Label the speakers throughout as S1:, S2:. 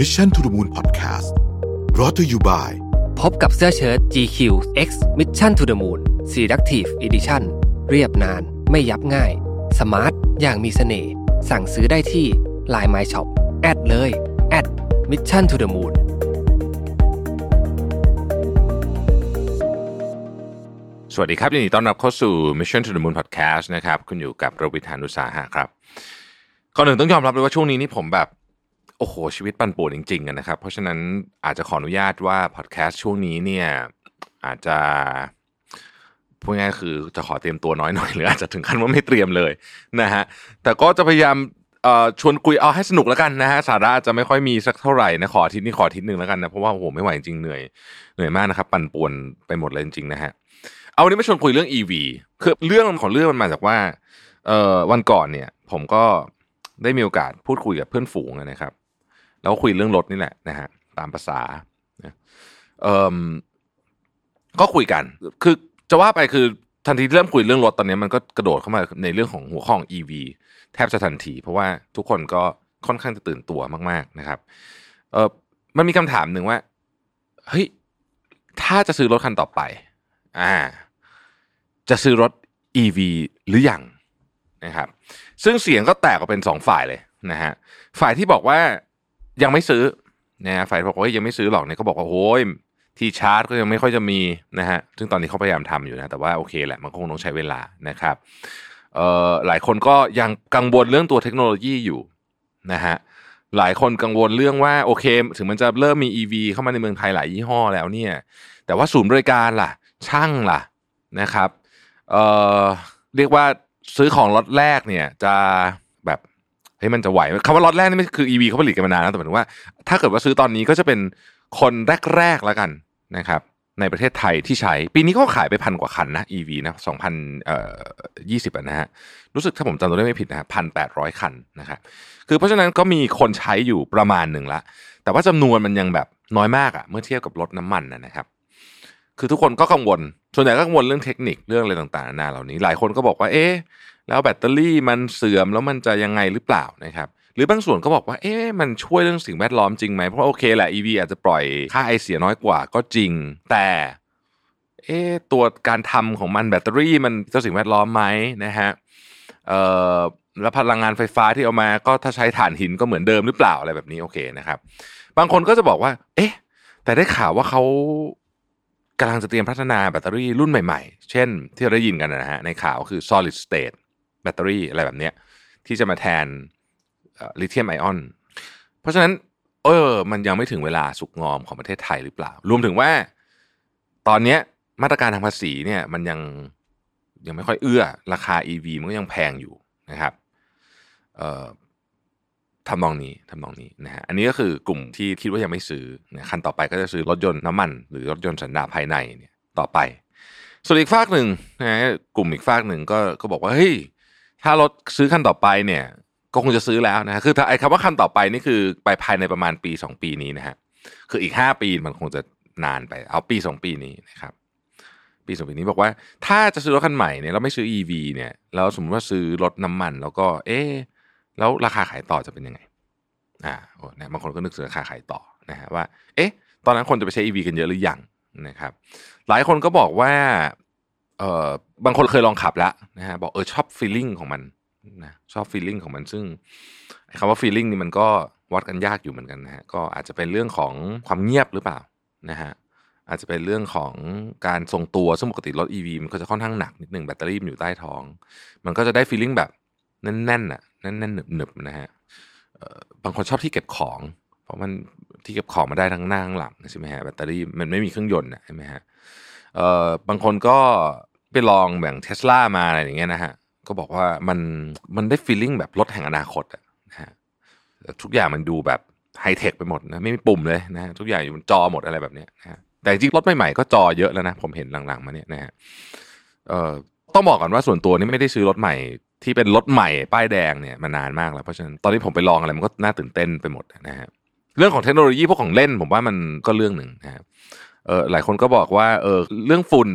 S1: Mission to the Moon Podcast brought to you by
S2: พบกับเสื้อเชิ้ต GQ X Mission to the Moon Selective Edition เรียบนานไม่ยับง่าย สมาร์ท อย่างมีเสน่ห์สั่งซื้อได้ที่ Line My Shop แอดเลยแอด Mission to the Moon
S3: สวัสดีครับยินดีต้อนรับเข้าสู่ Mission to the Moon Podcast นะครับ คุณอยู่กับระวิธานุสาหะครับก่อนหนึ่งต้องยอมรับเลยว่าช่วงนี้นี่ผมแบบ โอ้โห ชีวิตปั่นป่วนจริงๆนะครับ เพราะฉะนั้นอาจจะขออนุญาตว่าพอดแคสต์ช่วงนี้เนี่ยอาจจะพูดง่ายๆคือจะขอเตรียมตัวน้อยหน่อยหรืออาจจะถึงขั้นว่าไม่เตรียมเลยนะฮะแต่ก็จะพยายามชวนคุยเอาให้สนุกแล้วกันนะฮะสาระจะไม่ค่อยมีสักเท่าไหร่นะขอทิตย์นี้ขอทิตย์หนึ่งแล้วกันนะเพราะว่าโอ้โหไม่ไหวจริงเหนื่อยเหนื่อยมากนะครับปั่นป่วนไปหมดเลยจริงๆนะฮะเอาวันนี้มาชวนคุยเรื่อง EV คือเรื่องของเรื่องมันมาจากว่าเอ่อวันก่อนเนี่ย ผมก็ได้มีโอกาสพูดคุยกับเพื่อนฝูงนะครับ แล้วก็คุยเรื่องรถนี่แหละนะฮะตามภาษาเออก็คุยกัน คือจะว่าไปคือทันทีที่เริ่มคุยเรื่องรถตอนนี้มันก็กระโดดเข้ามาในเรื่องของหัวข้อของ EV แทบจะทันที เพราะว่าทุกคนก็ค่อนข้างจะตื่นตัวมาก ๆนะครับ เออมันมีคำถามหนึ่งว่าเฮ้ยถ้าจะซื้อรถคันต่อไป อ่า จะซื้อรถ EV หรืออยังนะครับ ซึ่งเสียงก็แตกออกเป็นสองฝ่ายเลยนะฮะ ฝ่ายที่บอกว่า ยังไม่ซื้อนะฮะฝ่ายบอกว่ายังไม่ซื้อหรอกเนี่ยก็บอกว่าโอ้ยที่ชาร์จก็ยังไม่ค่อยจะมีนะฮะซึ่งตอนนี้เขาพยายามทำอยู่นะแต่ว่าโอเคแหละมันคงต้องใช้เวลานะครับเอ่อหลายคนก็ยังกังวลเรื่องตัวเทคโนโลยีอยู่นะฮะหลายคนกังวลเรื่องว่าโอเค ถึงมันจะเริ่มมี EV เข้ามาในเมืองไทยหลายยี่ห้อแล้วเนี่ย แต่ว่าศูนย์บริการล่ะ ช่างล่ะนะครับเอ่อเรียกว่าซื้อของล็อตแรกเนี่ยจะแบบ เฮ้ยมันจะไหวคำว่าล็อตแรกนี่ไม่คือ EV เขาผลิตกันมานานแล้วแต่หมายถึงว่า ถ้าเกิดว่าซื้อตอนนี้ก็จะเป็นคนแรกๆแล้วกันนะครับในประเทศไทยที่ใช้ ปีนี้ก็ขายไปพันกว่าคันนะ EV นะสองพันเอ่อยี่สิบนะฮะรู้สึกถ้าผมจำตัวได้ไม่ผิดนะฮะพันแปดร้อยคันนะครับคือเพราะฉะนั้นก็มีคนใช้อยู่ประมาณหนึ่งละแต่ว่าจำนวนมันยังแบบน้อยมากอะเมื่อเทียบกับรถน้ำมันนะครับ คือทุกคนก็กังวล ส่วนใหญ่ก็กังวลเรื่องเทคนิคเรื่องอะไรต่างๆนานาเหล่านี้ หลายคนก็บอกว่า เอ๊ะ แล้วแบตเตอรี่มันเสื่อมแล้วมันจะยังไงหรือเปล่านะครับ หรือบางส่วนก็บอกว่า เอ๊ะ มันช่วยเรื่องสิ่งแวดล้อมจริงไหม เพราะโอเคแหละ EV อาจจะปล่อยค่าไอเสียน้อยกว่าก็จริง แต่ เอ๊ะ ตัวการทำของมันแบตเตอรี่มันเจ้าสิ่งแวดล้อมไหมนะฮะ เอ่อ แล้วพลังงานไฟฟ้าที่เอามา ก็ถ้าใช้ถ่านหินก็เหมือนเดิมหรือเปล่าอะไรแบบนี้โอเคนะครับ บางคนก็จะบอกว่า เอ๊ะ แต่ได้ข่าวว่าเขา กำลังจะเตรียมพัฒนาแบตเตอรี่รุ่นใหม่ๆ เช่นที่เราได้ยินกันนะฮะในข่าวคือ solid state แบตเตอรี่อะไรแบบเนี้ยที่จะมาแทนลิเธียมไอออนเพราะฉะนั้น เออ มันยังไม่ถึงเวลาสุกงอมของประเทศไทยหรือเปล่า รวมถึงว่า ตอนเนี้มาตรการทางภาษีเนี่ย มันยังยังไม่ค่อยเอื้อ ราคา EV มันก็ยังแพงอยู่นะครับเทำนองนี้ทำนองนี้นะฮะอันนี้ก็คือกลุ่มที่คิดว่ายังไม่ซื้อนะคันต่อไปก็จะซื้อรถยนต์น้ำมัน หรือรถยนต์สันดาปภายในเนี่ยต่อไป ส่วนอีกฝากหนึ่งนะฮะกลุ่มอีกฝากหนึ่งก็ก็บอกว่าเฮ้ยถ้ารถซื้อคันต่อไปเนี่ยก็คงจะซื้อแล้วนะคือถ้าไอ้คำว่าคันต่อไปนี่คือไปภายในประมาณปีสองปีนี้นะฮะคืออีกห้าปีมันคงจะนานไปเอาปีสองปีนี้นะครับปีสองปีนี้บอกว่าถ้าจะซื้อรถคันใหม่เนี่ยเราไม่ซื้อ EV เนี่ยแล้วสมมติว่าซื้อรถน้ำมัน แล้วก็เอ๊ แล้วราคาขายต่อจะเป็นยังไงอ่าโอ้นะบางคนก็นึกถึงราคาขายต่อนะฮะว่าเอ๊ะตอนนั้นคนจะไปใช้ EV กันเยอะหรือยังนะครับ หลายคนก็บอกว่าเอ่อบางคนเคยลองขับแล้วนะฮะบอกเออชอบ feeling ของมันนะชอบ feeling ของมันซึ่งคำว่า feeling นี่มันก็วัดกันยากอยู่เหมือนกันนะฮะก็อาจจะเป็นเรื่องของความเงียบหรือเปล่านะฮะอาจจะเป็นเรื่องของการทรงตัวซึ่งปกติรถ EV มันก็จะค่อนข้างหนักนิดหนึ่งแบตเตอรี่มันอยู่ใต้ท้อง มันก็จะได้ feeling แบบ แน่นๆอะแน่นๆหนึบๆนะฮะบางคนชอบที่เก็บของ เพราะมันที่เก็บของมาได้ทั้งหน้าทั้งหลังใช่ไหมฮะแบตเตอรี่มันไม่มีเครื่องยนต์ใช่ไหมฮะเอ่อบางคนก็ไปลองแบ่งเทสลามาอะไรอย่างเงี้ยนะฮะก็บอกว่ามันมันได้ฟีลลิ่งแบบรถแห่งอนาคตอะนะฮะทุกอย่างมันดูแบบไฮเทคไปหมดนะไม่มีปุ่มเลยนะฮะทุกอย่างอยู่บนจอหมดอะไรแบบเนี้ยนะฮะแต่จริงรถใหม่ๆก็จอเยอะแล้วนะผมเห็นหลังๆมาเนี่ยนะฮะเอ่อ ต้องบอกก่อนว่าส่วนตัวนี่ไม่ได้ซื้อรถใหม่ที่เป็นรถใหม่ป้ายแดงเนี่ยมานานมากแล้วเพราะฉะนั้นตอนนี้ผมไปลองอะไรมันก็น่าตื่นเต้นไปหมดนะฮะเรื่องของเทคโนโลยีพวกของเล่นผมว่ามันก็เรื่องหนึ่งนะครับเออหลายคนก็บอกว่าเออเรื่องฝุ่น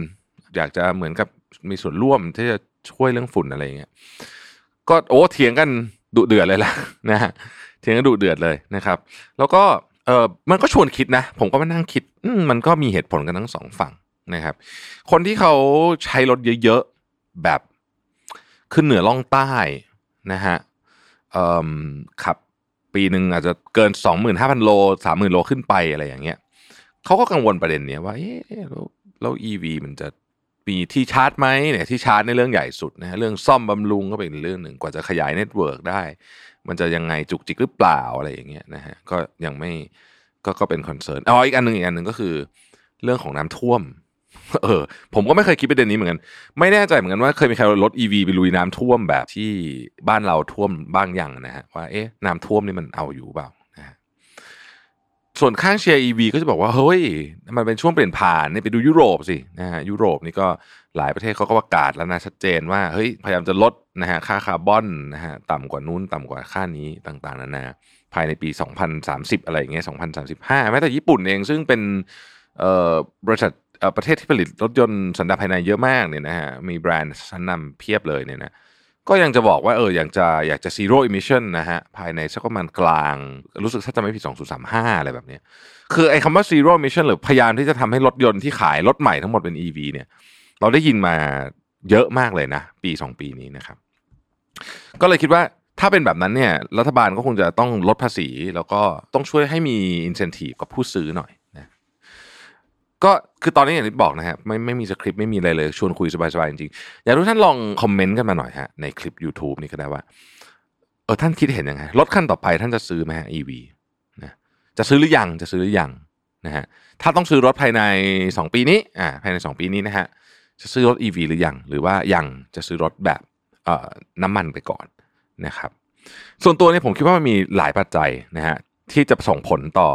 S3: อยากจะเหมือนกับมีส่วนร่วมที่จะช่วยเรื่องฝุ่นอะไรอย่างเงี้ยก็โอ้เถียงกันดุเดือดเลยล่ะนะฮะเถียงกันดุเดือดเลยนะครับ แล้วก็เออมันก็ชวนคิดนะ ผมก็มานั่งคิดมันก็มีเหตุผลกันทั้งสองฝั่งนะครับ คนที่เขาใช้รถเยอะ แบบขึ้นเหนือล่องใต้นะฮะขับปีหนึ่งอาจจะเกินสองหมื่นห้าพันโลสามหมื่นโลขึ้นไปอะไรอย่างเงี้ยเขาก็กังวลประเด็นเนี้ยว่าเอ๊ะแล้วแล้ว EV มันจะมีที่ชาร์จไหมเนี่ยที่ชาร์จเนี่ยเรื่องใหญ่สุดนะฮะเรื่องซ่อมบำรุงก็เป็นเรื่องหนึ่งกว่าจะขยาย network ได้ มันจะยังไงจุกจิกหรือเปล่าอะไรอย่างเงี้ยนะฮะก็ยังไม่ก็ก็เป็น concern อ๋ออีกอันหนึ่งอีกอันหนึ่งก็คือ เรื่องของน้ำท่วม เออ ผมก็ไม่เคยคิดประเด็นนี้เหมือนกัน ไม่แน่ใจเหมือนกันว่าเคยมีใครรถอีวีไปลุยน้ำท่วมแบบที่บ้านเราท่วมบ้างยังนะฮะว่าเอ๊ะน้ำท่วมนี่มันเอาอยู่เปล่านะฮะส่วนข้างเชียร์อีวีก็จะบอกว่าเฮ้ยมันเป็นช่วงเปลี่ยนผ่านเนี่ยไปดูยุโรปสินะฮะยุโรปนี่ก็หลายประเทศเขาก็ประกาศแล้วนะชัดเจนว่าเฮ้ยพยายามจะลดนะฮะค่าคาร์บอนนะฮะต่ำกว่านู้นต่ำกว่าค่านี้ต่างๆนานาภายในปี 2030 อะไรอย่างเงี้ย2035 แม้แต่ญี่ปุ่นเองซึ่งเป็นเอ่อบริษัท ประเทศที่ผลิตรถยนต์สันดาปภายในเยอะมากเนี่ยนะฮะมีแบรนด์ชั้นนำเพียบเลยเนี่ยนะก็ยังจะบอกว่าเอออยากจะอยากจะ zero emission นะฮะภายในสักประมาณกลาง รู้สึกถ้าจะไม่ผิด 2035 อะไรแบบนี้คือไอ้คำว่า zero emission หรือพยายามที่จะทำให้รถยนต์ที่ขายรถใหม่ทั้งหมดเป็น EV เนี่ยเราได้ยินมาเยอะมากเลยนะ ปี 2 ปีนี้นะครับ ก็เลยคิดว่าถ้าเป็นแบบนั้นเนี่ยรัฐบาลก็คงจะต้องลดภาษี แล้วก็ต้องช่วยให้มี incentive กับผู้ซื้อหน่อย ก็คือตอนนี้อย่างที่บอกนะฮะไม่ไม่มีสคริปต์ไม่มีอะไรเลย ชวนคุยสบายๆจริงๆ อยากให้ทุกท่านลองคอมเมนต์กันมาหน่อยฮะในคลิป YouTube นี่ก็ได้ว่าเออท่านคิดเห็นยังไงรถคันต่อไปท่านจะซื้อไหมฮะ EV นะจะซื้อหรือยังจะซื้อหรือยังนะฮะถ้าต้องซื้อรถภายใน 2 ปีนี้อ่าภายใน 2 ปีนี้นะฮะจะซื้อรถ EV หรือยังหรือว่ายังจะซื้อรถแบบเอ่อน้ำมันไปก่อนนะครับส่วนตัวเนี่ยผมคิดว่ามันมีหลายปัจจัยนะฮะ ที่จะส่งผลต่อ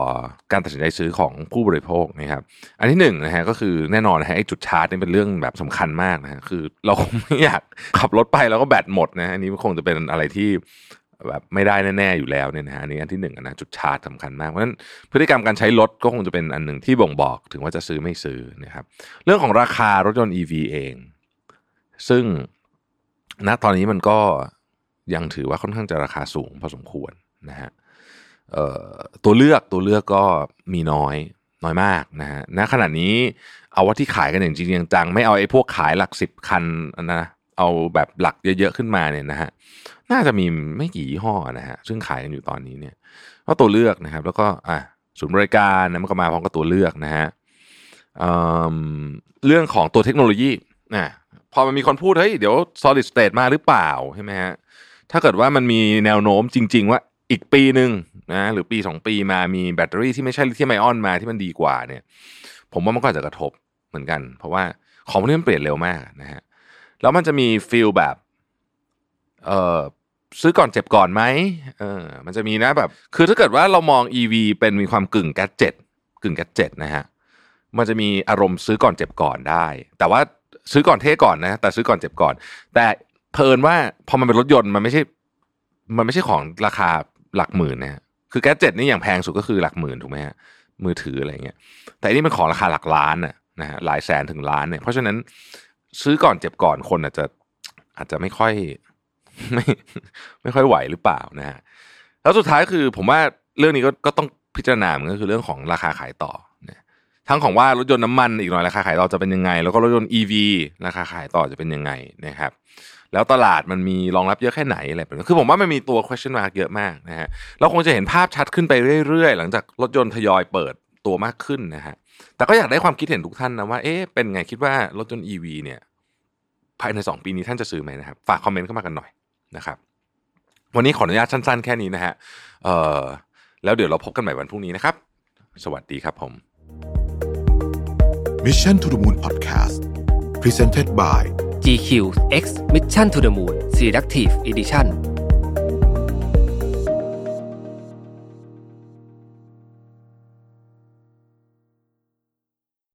S3: การตัดสินใจซื้อของผู้บริโภคนะครับ อันที่หนึ่งนะฮะก็คือแน่นอนนะฮะไอ้จุดชาร์จนี่เป็นเรื่องแบบสำคัญมากนะฮะคือเราคงไม่อยากขับรถไปแล้วก็แบตหมดนะอันนี้คงจะเป็นอะไรที่แบบไม่ได้แน่ๆอยู่แล้วเนี่ยนะฮะอันนี้อันที่หนึ่งนะจุดชาร์จสำคัญมากเพราะฉะนั้นพฤติกรรมการใช้รถก็คงจะเป็นอันหนึ่งที่บ่งบอกถึงว่าจะซื้อไม่ซื้อนะครับเรื่องของราคารถยนต์ EV เอง ซึ่งณตอนนี้มันก็ยังถือว่าค่อนข้างจะราคาสูงพอสมควรนะฮะ ตัวเลือกตัวเลือกก็มีน้อยน้อยมากนะฮะณขณะนี้เอาว่าที่ขายกันอย่างจริงจังไม่เอาไอ้พวกขายหลักสิบคันนะเอาแบบหลักเยอะๆขึ้นมาเนี่ยนะฮะน่าจะมีไม่กี่ยี่ห้อนะฮะซึ่งขายกันอยู่ตอนนี้เนี่ยก็ตัวเลือกนะครับ แล้วก็อะศูนย์บริการนะมันก็มาพร้อมกับตัวเลือกนะฮะเอ่อเรื่องของตัวเทคโนโลยีนะพอมันมีคนพูดเฮ้ยเดี๋ยว solid state มาหรือเปล่าใช่ไหมฮะถ้าเกิดว่ามันมีแนวโน้มจริง ๆ ว่า อีกปีหนึ่งนะหรือปีสองปีมามีแบตเตอรี่ที่ไม่ใช่ลิเธียมไอออนมาที่มันดีกว่าเนี่ย ผมว่ามันก็จะกระทบเหมือนกัน เพราะว่าของพวกนี้มันเปลี่ยนเร็วมากนะฮะแล้วมันจะมี feel แบบเออซื้อก่อนเจ็บก่อนไหมเออมันจะมีนะแบบ คือถ้าเกิดว่าเรามอง EV เป็นมีความกึ่งแกจ็ตกึ่งแกจ็ตนะฮะมันจะมีอารมณ์ซื้อก่อนเจ็บก่อนได้ แต่ว่าซื้อก่อนเท่ก่อนนะ แต่ซื้อก่อนเจ็บก่อน แต่เพลินว่าพอมันเป็นรถยนต์มันไม่ใช่ มันไม่ใช่ของราคา หลักหมื่นนะฮะคือแกจ็ตนี่อย่างแพงสุดก็คือหลักหมื่นถูกไหมฮะมือถืออะไรเงี้ยแต่อันนี้มันของราคาหลักล้านนะนะฮะหลายแสนถึงล้านเนี่ยเพราะฉะนั้นซื้อก่อนเจ็บก่อนคนอาจจะอาจจะไม่ค่อยไม่ไม่ค่อยไหวหรือเปล่านะฮะแล้วสุดท้ายคือผมว่าเรื่องนี้ก็ก็ต้องพิจารณาเหมันก็คือเรื่องของราคาขายต่อนะทั้งของว่ารถยนต์น้ำมันอีกหน่อยราคาขายต่อจะเป็นยังไง แล้วก็รถยนต์ EV ราคาขายต่อจะเป็นยังไงนะครับ แล้วตลาดมันมีรองรับเยอะแค่ไหนอะไรแบบนี้คือผมว่ามันมีตัว question mark เยอะมากนะฮะเราคงจะเห็นภาพชัดขึ้นไปเรื่อยๆ หลังจากรถยนต์ทยอยเปิดตัวมากขึ้นนะฮะแต่ก็อยากได้ความคิดเห็นทุกท่านนะว่าเอ๊ะเป็นไงคิดว่ารถยนต์ EV เนี่ยภายใน 2 ปีนี้ท่านจะซื้อไหมนะครับฝากคอมเมนต์เข้ามากันหน่อยนะครับวันนี้ขออนุญาตสั้นๆ แค่นี้นะฮะเอ่อแล้วเดี๋ยวเราพบกันใหม่วันพรุ่งนี้นะครับ สวัสดีครับผม
S1: Mission to the Moon Podcast Presented by
S2: GQ X Mission to the Moon Selective Edition